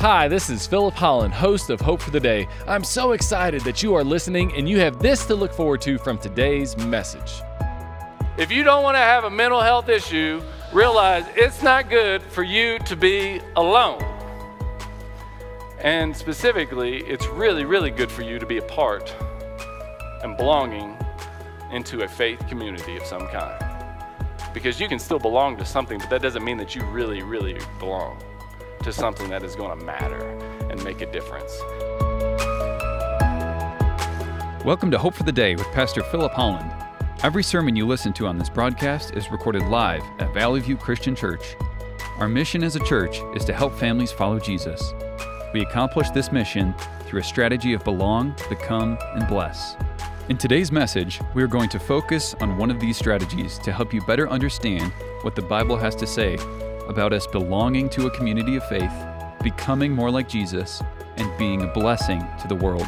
Hi, this is Philip Holland, host of Hope for the Day. I'm so excited that you are listening and you have this to look forward to from today's message. If you don't want to have a mental health issue, realize it's not good for you to be alone. And specifically, it's really, really good for you to be a part and belonging into a faith community of some kind. Because you can still belong to something, but that doesn't mean that you really, really belong to something that is going to matter and make a difference. Welcome to Hope for the Day with Pastor Philip Holland. Every sermon you listen to on this broadcast is recorded live at Valley View Christian Church. Our mission as a church is to help families follow Jesus. We accomplish this mission through a strategy of belong, become, and bless. In today's message, we are going to focus on one of these strategies to help you better understand what the Bible has to say about us belonging to a community of faith, becoming more like Jesus, and being a blessing to the world.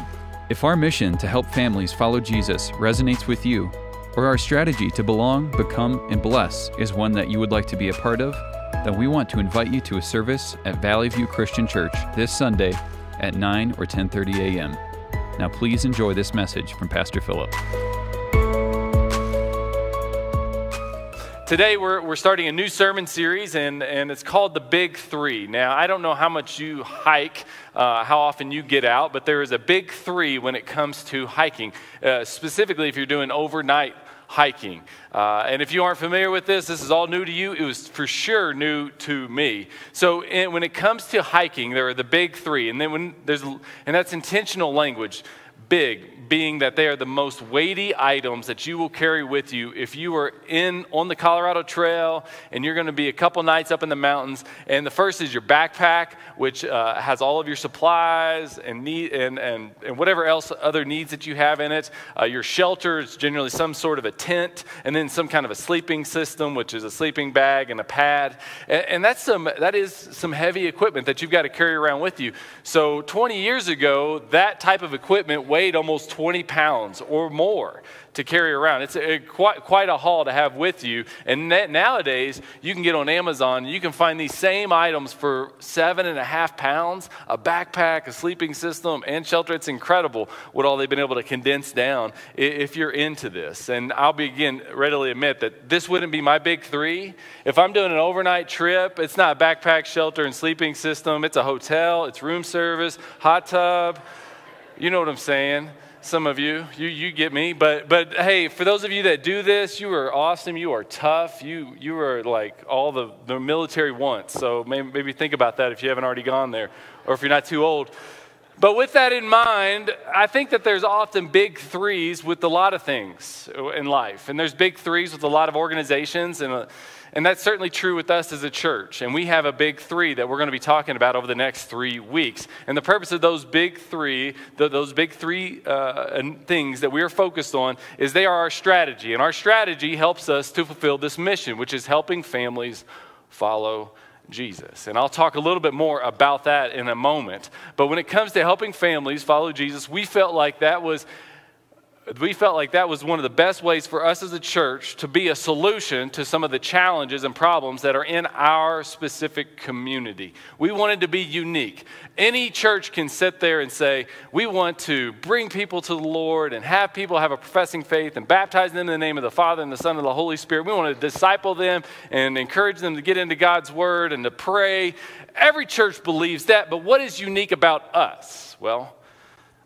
If our mission to help families follow Jesus resonates with you, or our strategy to belong, become, and bless is one that you would like to be a part of, then we want to invite you to a service at Valley View Christian Church this Sunday at 9 or 10:30 a.m. Now please enjoy this message from Pastor Philip. Today, we're, we're starting a new sermon series, and, and it's called The Big Three. Now, I don't know how much you hike, uh, how often you get out, but there is a big three when it comes to hiking, uh, specifically if you're doing overnight hiking. Uh, and if you aren't familiar with this, this is all new to you. It was for sure new to me. So in, when it comes to hiking, there are the big three, and then when there's and that's intentional language big, being that they are the most weighty items that you will carry with you if you are in on the Colorado Trail and you're going to be a couple nights up in the mountains. And the first is your backpack, which uh, has all of your supplies and need and, and, and whatever else other needs that you have in it. Uh, your shelter is generally some sort of a tent, and then some kind of a sleeping system, which is a sleeping bag and a pad. And, and that's some that is some heavy equipment that you've got to carry around with you. So 20 years ago, that type of equipment weighed weighed almost 20 pounds or more to carry around. It's a, quite, quite a haul to have with you. And nowadays, you can get on Amazon, you can find these same items for seven and a half pounds a backpack, a sleeping system, and shelter. It's incredible what all they've been able to condense down if you're into this. And I'll begin readily admit that this wouldn't be my big three. If I'm doing an overnight trip, it's not backpack, shelter, and sleeping system, it's a hotel, it's room service, hot tub. You know what I'm saying? Some of you, you, you get me. But, but hey, for those of you that do this, you are awesome. You are tough. You, you are like all the, the military wants. So maybe, maybe think about that if you haven't already gone there or if you're not too old. But with that in mind, I think that there's often big threes with a lot of things in life. And there's big threes with a lot of organizations and and that's certainly true with us as a church. And we have a big three that we're going to be talking about over the next three weeks. And the purpose of those big three, the, those big three uh, things that we are focused on, is they are our strategy. And our strategy helps us to fulfill this mission, which is helping families follow Jesus. And I'll talk a little bit more about that in a moment. But when it comes to helping families follow Jesus, we felt like that was we felt like that was one of the best ways for us as a church to be a solution to some of the challenges and problems that are in our specific community. We wanted to be unique. Any church can sit there and say, We want to bring people to the Lord and have people have a professing faith and baptize them in the name of the Father and the Son and the Holy Spirit. We want to disciple them and encourage them to get into God's Word and to pray. Every church believes that, but what is unique about us? Well,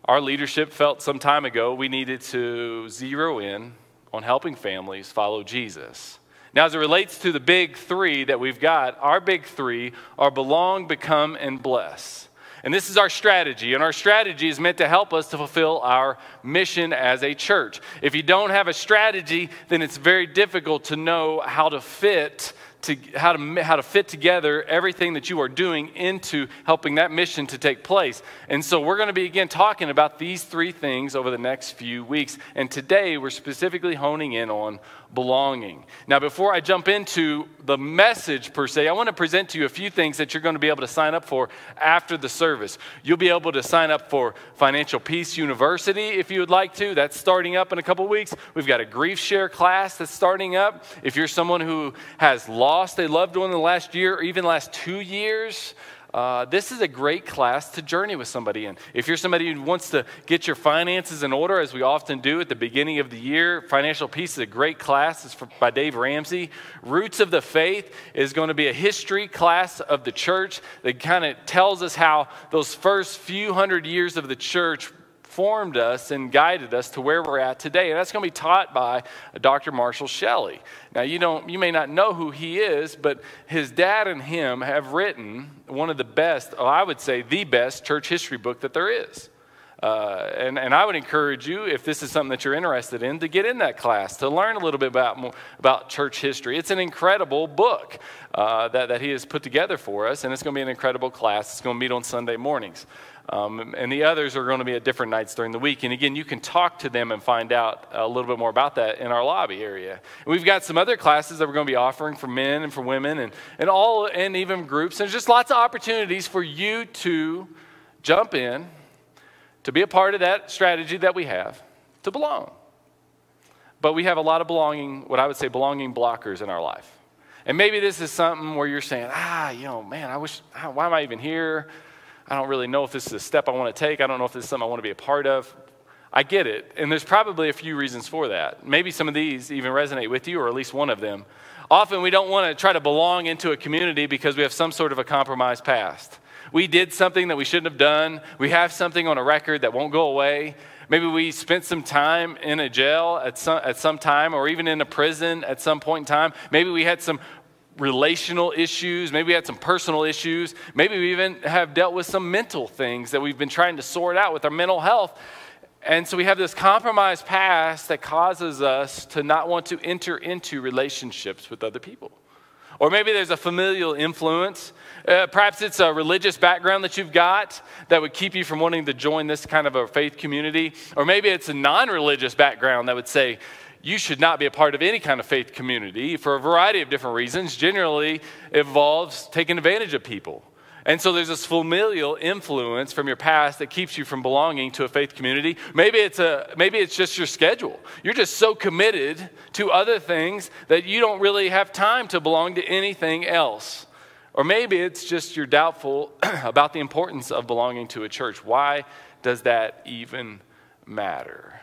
our leadership felt some time ago we needed to zero in on helping families follow Jesus. Now, as it relates to the big three that we've got, our big three are belong, become, and bless. And this is our strategy, and our strategy is meant to help us to fulfill our mission as a church. If you don't have a strategy, then it's very difficult to know how to fit to how to how to fit together everything that you are doing into helping that mission to take place. And so we're going to be again talking about these three things over the next few weeks. And today we're specifically honing in on belonging. Now, before I jump into the message per se, I want to present to you a few things that you're going to be able to sign up for after the service. You'll be able to sign up for Financial Peace University if you would like to. That's starting up in a couple weeks. We've got a grief share class that's starting up. If you're someone who has lost a loved one in the last year or even last two years, uh, this is a great class to journey with somebody in. If you're somebody who wants to get your finances in order, as we often do at the beginning of the year, Financial Peace is a great class. It's for, by Dave Ramsey. Roots of the Faith is going to be a history class of the church that kind of tells us how those first few hundred years of the church formed us and guided us to where we're at today. And that's going to be taught by Dr. Marshall Shelley. Now, you, don't, you may not know who he is, but his dad and him have written one of the best, well, I would say the best church history book that there is. Uh, and, and I would encourage you, if this is something that you're interested in, to get in that class, to learn a little bit about, about church history. It's an incredible book uh, that, that he has put together for us, and it's going to be an incredible class. It's going to meet on Sunday mornings. Um, and the others are going to be at different nights during the week. And again, you can talk to them and find out a little bit more about that in our lobby area. And we've got some other classes that we're going to be offering for men and for women and, and all and even groups. There's just lots of opportunities for you to jump in, to be a part of that strategy that we have, to belong. But we have a lot of belonging, what I would say, belonging blockers in our life. And maybe this is something where you're saying, ah, you know, man, I wish, why am I even here? I don't really know if this is a step I want to take. I don't know if this is something I want to be a part of. I get it. And there's probably a few reasons for that. Maybe some of these even resonate with you, or at least one of them. Often we don't want to try to belong into a community because we have some sort of a compromised past. We did something that we shouldn't have done. We have something on a record that won't go away. Maybe we spent some time in a jail at some, at some time, or even in a prison at some point in time. Maybe we had some relational issues. Maybe we had some personal issues. Maybe we even have dealt with some mental things that we've been trying to sort out with our mental health. And so we have this compromised past that causes us to not want to enter into relationships with other people. Or maybe there's a familial influence. Uh, perhaps it's a religious background that you've got that would keep you from wanting to join this kind of a faith community. Or maybe it's a non religious background that would say, you should not be a part of any kind of faith community for a variety of different reasons. Generally, involves taking advantage of people. And so there's this familial influence from your past that keeps you from belonging to a faith community. Maybe it's, a, maybe it's just your schedule. You're just so committed to other things that you don't really have time to belong to anything else. Or maybe it's just you're doubtful about the importance of belonging to a church. Why does that even matter?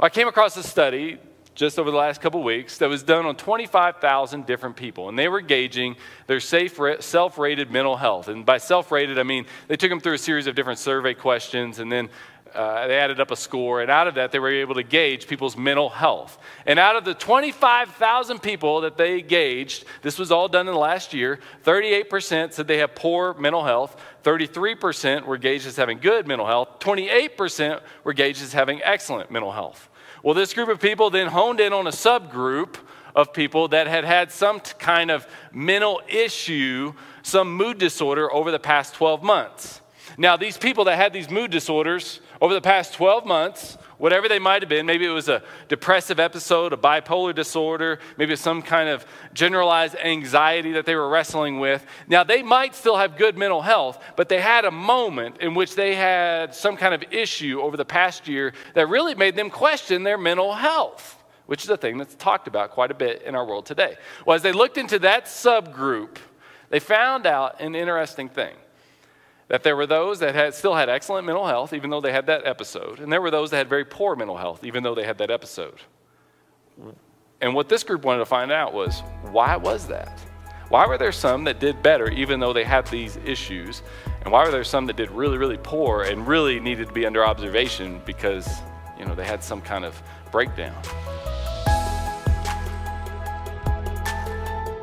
I came across a study just over the last couple weeks that was done on 25,000 different people. And they were gauging their self rated mental health. And by self rated, I mean they took them through a series of different survey questions and then uh, they added up a score. And out of that, they were able to gauge people's mental health. And out of the 25,000 people that they gauged, this was all done in the last year, 38% said they have poor mental health. 33% were gauged as having good mental health. 28% were gauged as having excellent mental health. Well, this group of people then honed in on a subgroup of people that had had some kind of mental issue, some mood disorder over the past 12 months. Now, these people that had these mood disorders over the past 12 months, whatever they might have been, maybe it was a depressive episode, a bipolar disorder, maybe some kind of generalized anxiety that they were wrestling with. Now, they might still have good mental health, but they had a moment in which they had some kind of issue over the past year that really made them question their mental health. Which is a thing that's talked about quite a bit in our world today. Well, as they looked into that subgroup, they found out an interesting thing that there were those that had, still had excellent mental health, even though they had that episode, and there were those that had very poor mental health, even though they had that episode. And what this group wanted to find out was why was that? Why were there some that did better, even though they had these issues? And why were there some that did really, really poor and really needed to be under observation because, you know, they had some kind of breakdown?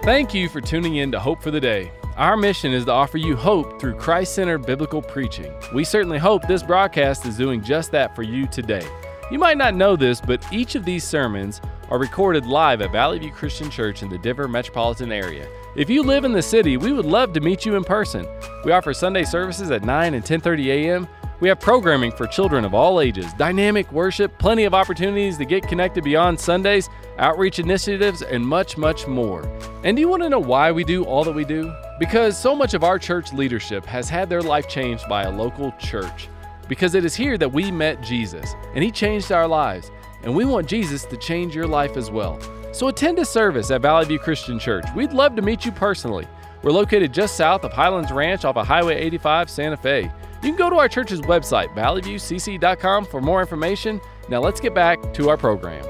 Thank you for tuning in to Hope for the Day. Our mission is to offer you hope through Christ centered biblical preaching. We certainly hope this broadcast is doing just that for you today. You might not know this, but each of these sermons are recorded live at Valley View Christian Church in the Denver metropolitan area. If you live in the city, we would love to meet you in person. We offer Sunday services at 9 and 10:30 a.m. We have programming for children of all ages, dynamic worship, plenty of opportunities to get connected beyond Sundays, outreach initiatives, and much, much more. And do you want to know why we do all that we do? Because so much of our church leadership has had their life changed by a local church. Because it is here that we met Jesus, and He changed our lives. And we want Jesus to change your life as well. So attend a service at Valley View Christian Church. We'd love to meet you personally. We're located just south of Highlands Ranch off of Highway 85, Santa Fe. You can go to our church's website, valleyviewcc.com, for more information. Now let's get back to our program.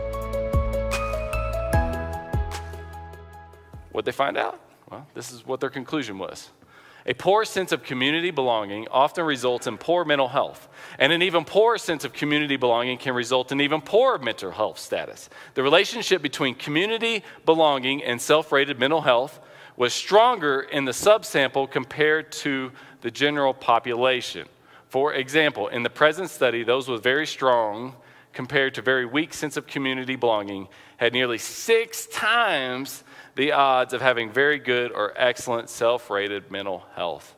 What'd they find out? Well, this is what their conclusion was. A poor sense of community belonging often results in poor mental health. And an even poorer sense of community belonging can result in even poorer mental health status. The relationship between community belonging and self rated mental health was stronger in the subsample compared to the general population. For example, in the present study, those with very strong compared to very weak sense of community belonging had nearly six times the odds of having very good or excellent self rated mental health.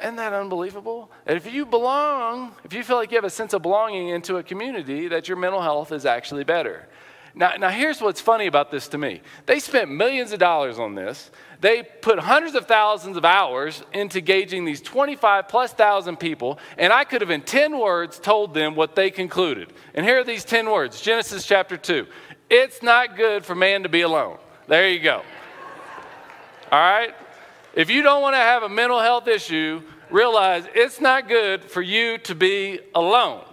Isn't that unbelievable? And if you belong, if you feel like you have a sense of belonging into a community, that your mental health is actually better. Now, now, here's what's funny about this to me. They spent millions of dollars on this. They put hundreds of thousands of hours into gauging these 25 plus thousand people, and I could have, in 10 words, told them what they concluded. And here are these 10 words Genesis chapter 2. It's not good for man to be alone. There you go. All right? If you don't want to have a mental health issue, realize it's not good for you to be alone.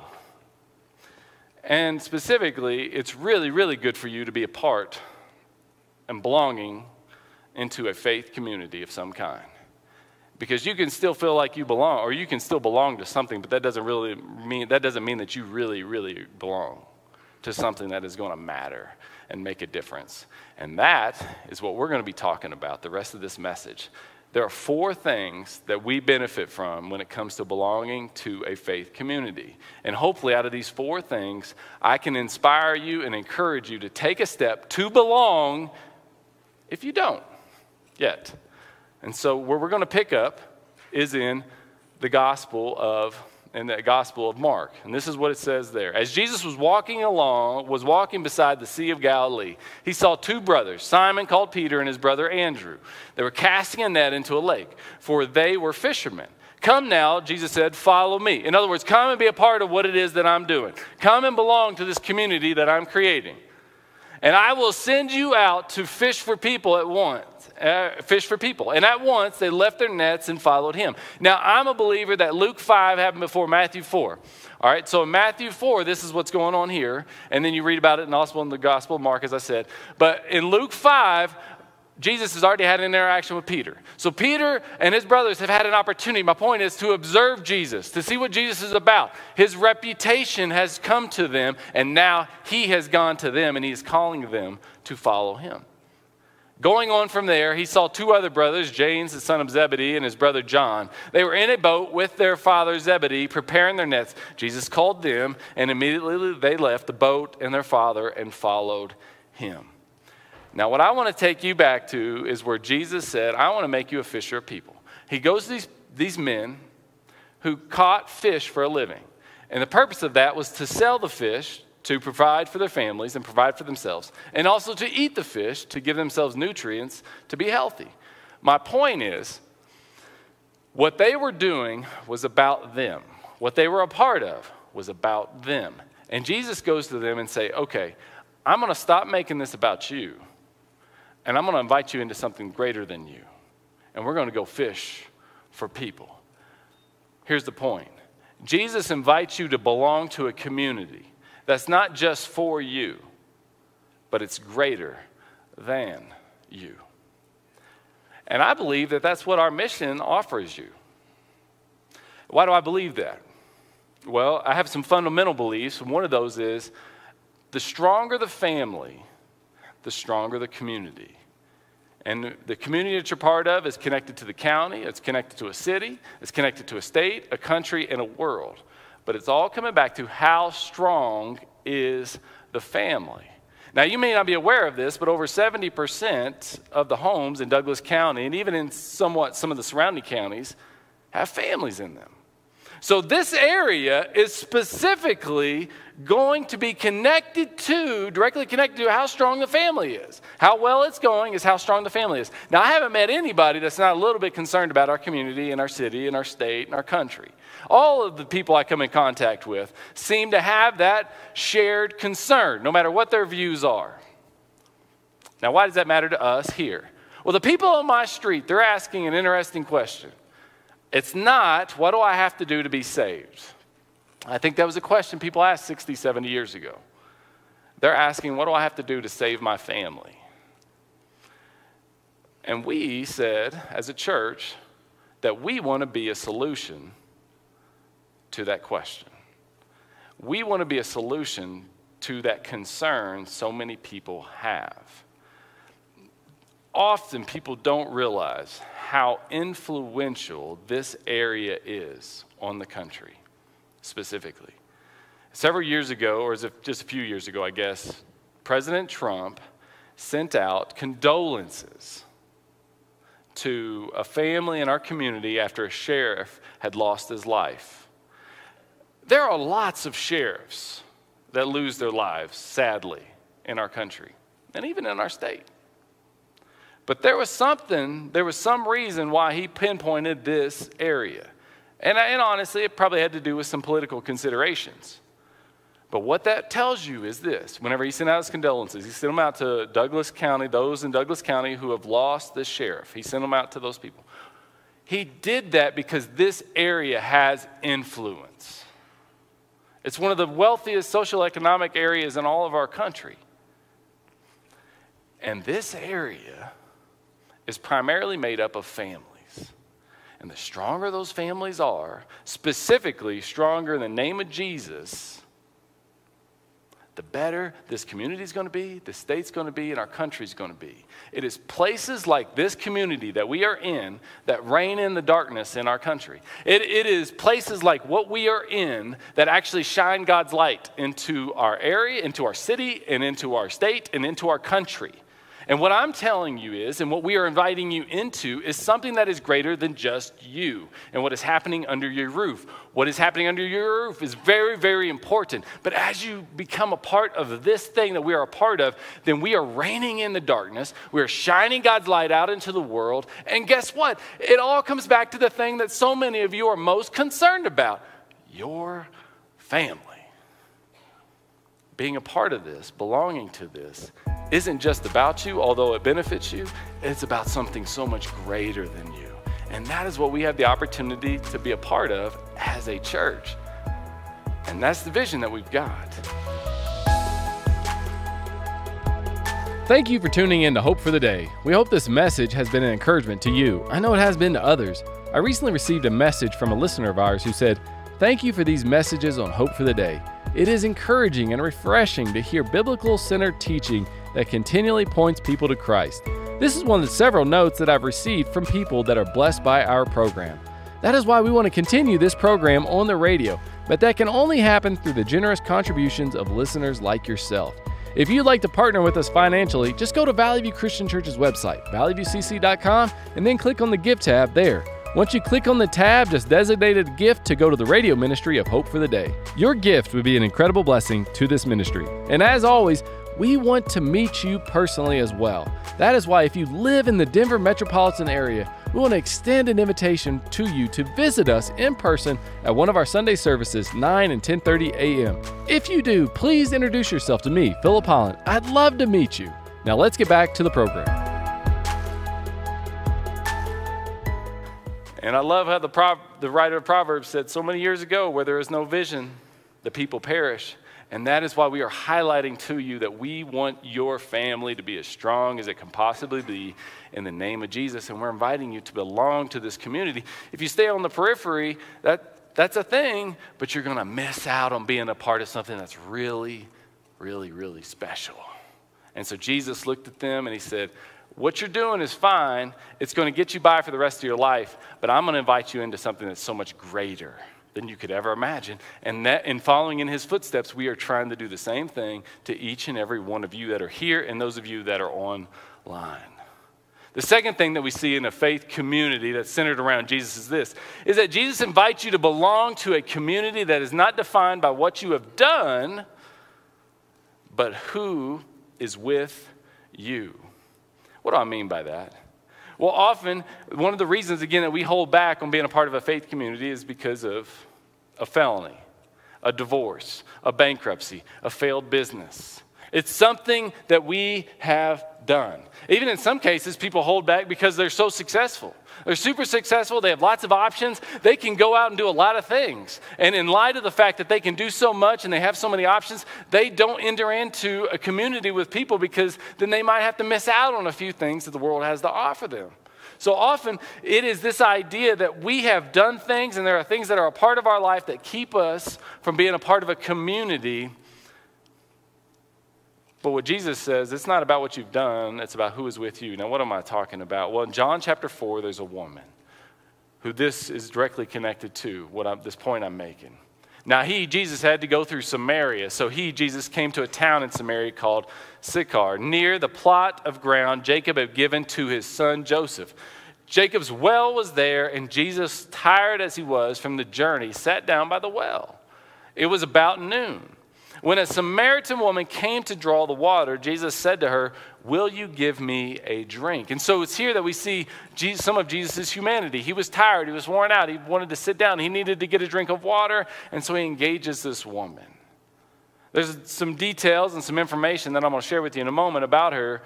And specifically, it's really, really good for you to be a part and belonging into a faith community of some kind. Because you can still feel like you belong, or you can still belong to something, but that doesn't really mean that doesn't mean that you really, really belong to something that is going to matter and make a difference. And that is what we're going to be talking about the rest of this message. There are four things that we benefit from when it comes to belonging to a faith community. And hopefully, out of these four things, I can inspire you and encourage you to take a step to belong if you don't yet. And so, where we're going to pick up is in the Gospel of in the Gospel of Mark. And this is what it says there. As Jesus was walking along, was walking beside the Sea of Galilee, he saw two brothers, Simon called Peter and his brother Andrew. They were casting a net into a lake, for they were fishermen. Come now, Jesus said, follow me. In other words, come and be a part of what it is that I'm doing. Come and belong to this community that I'm creating. And I will send you out to fish for people at once uh, fish for people. And at once they left their nets and followed him. Now, I'm a believer that Luke 5 happened before Matthew 4. All right, so in Matthew 4, this is what's going on here. And then you read about it in in the Gospel of Mark, as I said. But in Luke 5, Jesus has already had an interaction with Peter. So Peter and his brothers have had an opportunity. My point is to observe Jesus, to see what Jesus is about. His reputation has come to them, and now he has gone to them, and he is calling them to follow him. Going on from there, he saw two other brothers, James, the son of Zebedee, and his brother John. They were in a boat with their father Zebedee, preparing their nets. Jesus called them, and immediately they left the boat and their father and followed him. Now, what I want to take you back to is where Jesus said, I want to make you a fisher of people. He goes to these, these men who caught fish for a living. And the purpose of that was to sell the fish to provide for their families and provide for themselves, and also to eat the fish to give themselves nutrients to be healthy. My point is, what they were doing was about them. What they were a part of was about them. And Jesus goes to them and say, "Okay, I'm going to stop making this about you, and I'm going to invite you into something greater than you. And we're going to go fish for people." Here's the point. Jesus invites you to belong to a community that's not just for you, but it's greater than you. And I believe that that's what our mission offers you. Why do I believe that? Well, I have some fundamental beliefs, one of those is the stronger the family, the stronger the community. And the community that you're part of is connected to the county, it's connected to a city, it's connected to a state, a country, and a world. But it's all coming back to how strong is the family. Now, you may not be aware of this, but over 70% of the homes in Douglas County, and even in somewhat some of the surrounding counties, have families in them. So, this area is specifically going to be connected to, directly connected to how strong the family is. How well it's going is how strong the family is. Now, I haven't met anybody that's not a little bit concerned about our community and our city and our state and our country. All of the people I come in contact with seem to have that shared concern, no matter what their views are. Now, why does that matter to us here? Well, the people on my street, they're asking an interesting question. It's not, what do I have to do to be saved? I think that was a question people asked 60, 70 years ago. They're asking, what do I have to do to save my family? And we said, as a church, that we want to be a solution to that question. We want to be a solution to that concern so many people have. Often people don't realize how influential this area is on the country specifically. Several years ago, or just a few years ago, I guess, President Trump sent out condolences to a family in our community after a sheriff had lost his life. There are lots of sheriffs that lose their lives, sadly, in our country and even in our state. But there was something, there was some reason why he pinpointed this area. And, and honestly, it probably had to do with some political considerations. But what that tells you is this whenever he sent out his condolences, he sent them out to Douglas County, those in Douglas County who have lost the sheriff. He sent them out to those people. He did that because this area has influence. It's one of the wealthiest social economic areas in all of our country. And this area is primarily made up of families. And the stronger those families are, specifically stronger in the name of Jesus, the better this community is going to be, the state's going to be, and our country's going to be. It is places like this community that we are in that reign in the darkness in our country. It, it is places like what we are in that actually shine God's light into our area, into our city, and into our state, and into our country. And what I'm telling you is, and what we are inviting you into, is something that is greater than just you and what is happening under your roof. What is happening under your roof is very, very important. But as you become a part of this thing that we are a part of, then we are reigning in the darkness. We are shining God's light out into the world. And guess what? It all comes back to the thing that so many of you are most concerned about your family. Being a part of this, belonging to this, isn't just about you, although it benefits you, it's about something so much greater than you. And that is what we have the opportunity to be a part of as a church. And that's the vision that we've got. Thank you for tuning in to Hope for the Day. We hope this message has been an encouragement to you. I know it has been to others. I recently received a message from a listener of ours who said, Thank you for these messages on Hope for the Day. It is encouraging and refreshing to hear biblical centered teaching that continually points people to Christ. This is one of the several notes that I've received from people that are blessed by our program. That is why we want to continue this program on the radio, but that can only happen through the generous contributions of listeners like yourself. If you'd like to partner with us financially, just go to Valley View Christian Church's website, valleyviewcc.com, and then click on the Give tab there. Once you click on the tab, just designate a gift to go to the radio ministry of Hope for the Day. Your gift would be an incredible blessing to this ministry. And as always, we want to meet you personally as well. That is why, if you live in the Denver metropolitan area, we want to extend an invitation to you to visit us in person at one of our Sunday services, 9 and 10:30 a.m. If you do, please introduce yourself to me, Philip Holland. I'd love to meet you. Now let's get back to the program. And I love how the, Pro- the writer of Proverbs said so many years ago, where there is no vision, the people perish. And that is why we are highlighting to you that we want your family to be as strong as it can possibly be in the name of Jesus. And we're inviting you to belong to this community. If you stay on the periphery, that, that's a thing, but you're going to miss out on being a part of something that's really, really, really special. And so Jesus looked at them and he said, What you're doing is fine. It's going to get you by for the rest of your life, but I'm going to invite you into something that's so much greater than you could ever imagine. And that, in following in his footsteps, we are trying to do the same thing to each and every one of you that are here and those of you that are online. The second thing that we see in a faith community that's centered around Jesus is this is that Jesus invites you to belong to a community that is not defined by what you have done, but who is with you. What do I mean by that? Well, often, one of the reasons, again, that we hold back on being a part of a faith community is because of a felony, a divorce, a bankruptcy, a failed business. It's something that we have done. Even in some cases, people hold back because they're so successful. They're super successful. They have lots of options. They can go out and do a lot of things. And in light of the fact that they can do so much and they have so many options, they don't enter into a community with people because then they might have to miss out on a few things that the world has to offer them. So often it is this idea that we have done things and there are things that are a part of our life that keep us from being a part of a community but what Jesus says, it's not about what you've done, it's about who is with you. Now, what am I talking about? Well, in John chapter 4, there's a woman who this is directly connected to, what I'm, this point I'm making. Now, he, Jesus, had to go through Samaria. So he, Jesus, came to a town in Samaria called Sychar, near the plot of ground Jacob had given to his son Joseph. Jacob's well was there, and Jesus, tired as he was from the journey, sat down by the well. It was about noon. When a Samaritan woman came to draw the water, Jesus said to her, Will you give me a drink? And so it's here that we see Jesus, some of Jesus' humanity. He was tired, he was worn out, he wanted to sit down, he needed to get a drink of water, and so he engages this woman. There's some details and some information that I'm going to share with you in a moment about her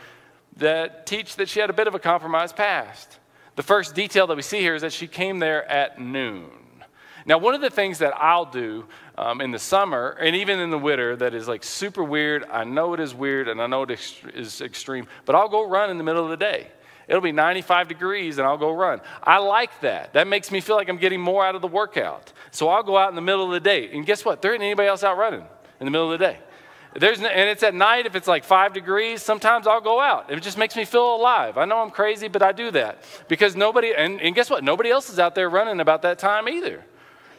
that teach that she had a bit of a compromised past. The first detail that we see here is that she came there at noon. Now, one of the things that I'll do um, in the summer and even in the winter that is like super weird, I know it is weird and I know it is extreme, but I'll go run in the middle of the day. It'll be 95 degrees and I'll go run. I like that. That makes me feel like I'm getting more out of the workout. So I'll go out in the middle of the day. And guess what? There ain't anybody else out running in the middle of the day. There's no, and it's at night if it's like five degrees sometimes i'll go out it just makes me feel alive i know i'm crazy but i do that because nobody and, and guess what nobody else is out there running about that time either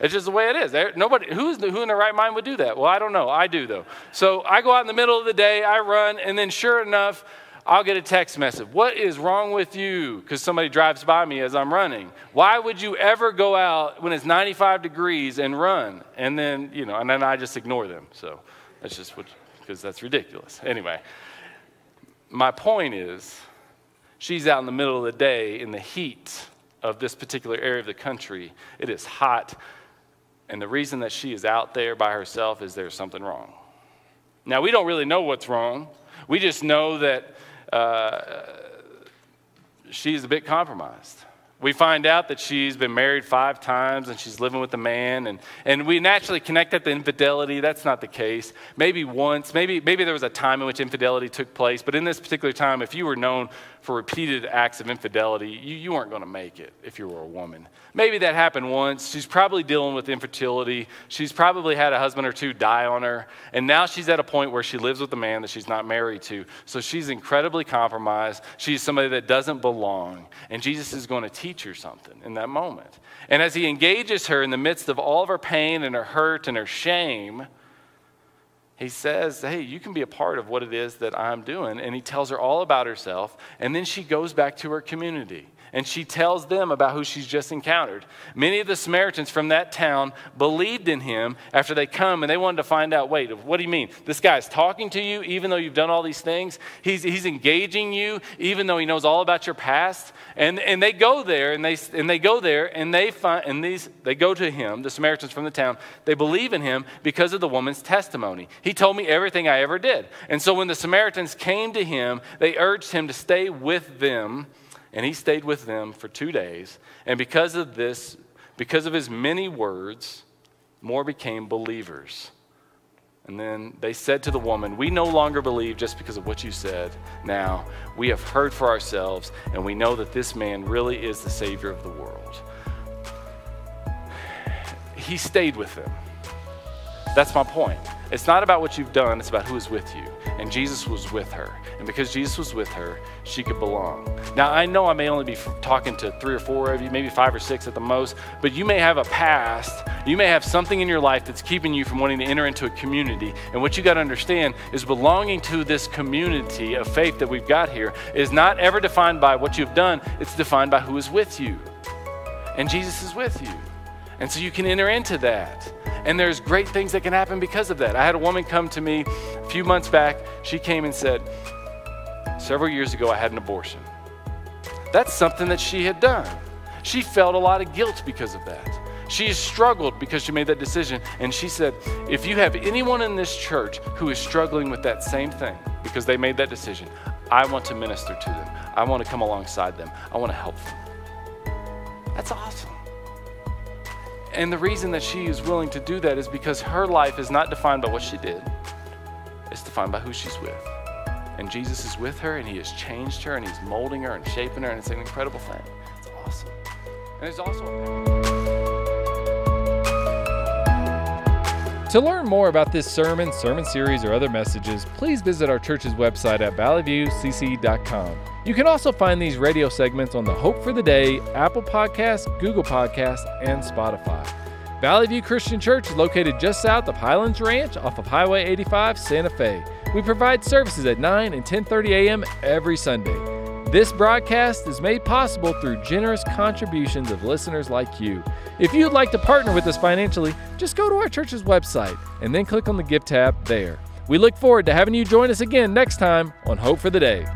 it's just the way it is. There, nobody, who's who in their right mind would do that? Well, I don't know. I do though. So I go out in the middle of the day, I run, and then sure enough, I'll get a text message. What is wrong with you? Because somebody drives by me as I'm running. Why would you ever go out when it's 95 degrees and run? And then, you know, and then I just ignore them. So that's just what, because that's ridiculous. Anyway, my point is, she's out in the middle of the day in the heat of this particular area of the country. It is hot. And the reason that she is out there by herself is there's something wrong. Now, we don't really know what's wrong. We just know that uh, she's a bit compromised. We find out that she's been married five times and she's living with a man, and, and we naturally connect that to infidelity. That's not the case. Maybe once, maybe, maybe there was a time in which infidelity took place, but in this particular time, if you were known for repeated acts of infidelity, you, you weren't going to make it if you were a woman. Maybe that happened once. She's probably dealing with infertility. She's probably had a husband or two die on her. And now she's at a point where she lives with a man that she's not married to. So she's incredibly compromised. She's somebody that doesn't belong. And Jesus is going to teach her something in that moment. And as he engages her in the midst of all of her pain and her hurt and her shame, he says, Hey, you can be a part of what it is that I'm doing. And he tells her all about herself. And then she goes back to her community and she tells them about who she's just encountered. Many of the Samaritans from that town believed in him after they come and they wanted to find out wait, what do you mean? This guy's talking to you even though you've done all these things? He's, he's engaging you even though he knows all about your past? And, and they go there and they, and they go there and they find, and these, they go to him, the Samaritans from the town. They believe in him because of the woman's testimony. He told me everything I ever did. And so when the Samaritans came to him, they urged him to stay with them and he stayed with them for two days. And because of this, because of his many words, more became believers. And then they said to the woman, We no longer believe just because of what you said. Now we have heard for ourselves, and we know that this man really is the Savior of the world. He stayed with them. That's my point. It's not about what you've done, it's about who is with you. And Jesus was with her. And because Jesus was with her, she could belong. Now, I know I may only be talking to three or four of you, maybe five or six at the most, but you may have a past. You may have something in your life that's keeping you from wanting to enter into a community. And what you got to understand is belonging to this community of faith that we've got here is not ever defined by what you've done, it's defined by who is with you. And Jesus is with you. And so you can enter into that. And there's great things that can happen because of that. I had a woman come to me a few months back. She came and said, Several years ago, I had an abortion. That's something that she had done. She felt a lot of guilt because of that. She has struggled because she made that decision. And she said, if you have anyone in this church who is struggling with that same thing because they made that decision, I want to minister to them. I want to come alongside them. I want to help them. That's awesome. And the reason that she is willing to do that is because her life is not defined by what she did, it's defined by who she's with. And Jesus is with her, and He has changed her, and He's molding her and shaping her, and it's an incredible thing. It's awesome. And it's also To learn more about this sermon, sermon series, or other messages, please visit our church's website at valleyviewcc.com. You can also find these radio segments on the Hope for the Day, Apple Podcasts, Google Podcasts, and Spotify. Valley View Christian Church is located just south of Highlands Ranch off of Highway 85, Santa Fe. We provide services at 9 and 10:30 a.m. every Sunday. This broadcast is made possible through generous contributions of listeners like you. If you'd like to partner with us financially, just go to our church's website and then click on the Give tab there. We look forward to having you join us again next time on Hope for the Day.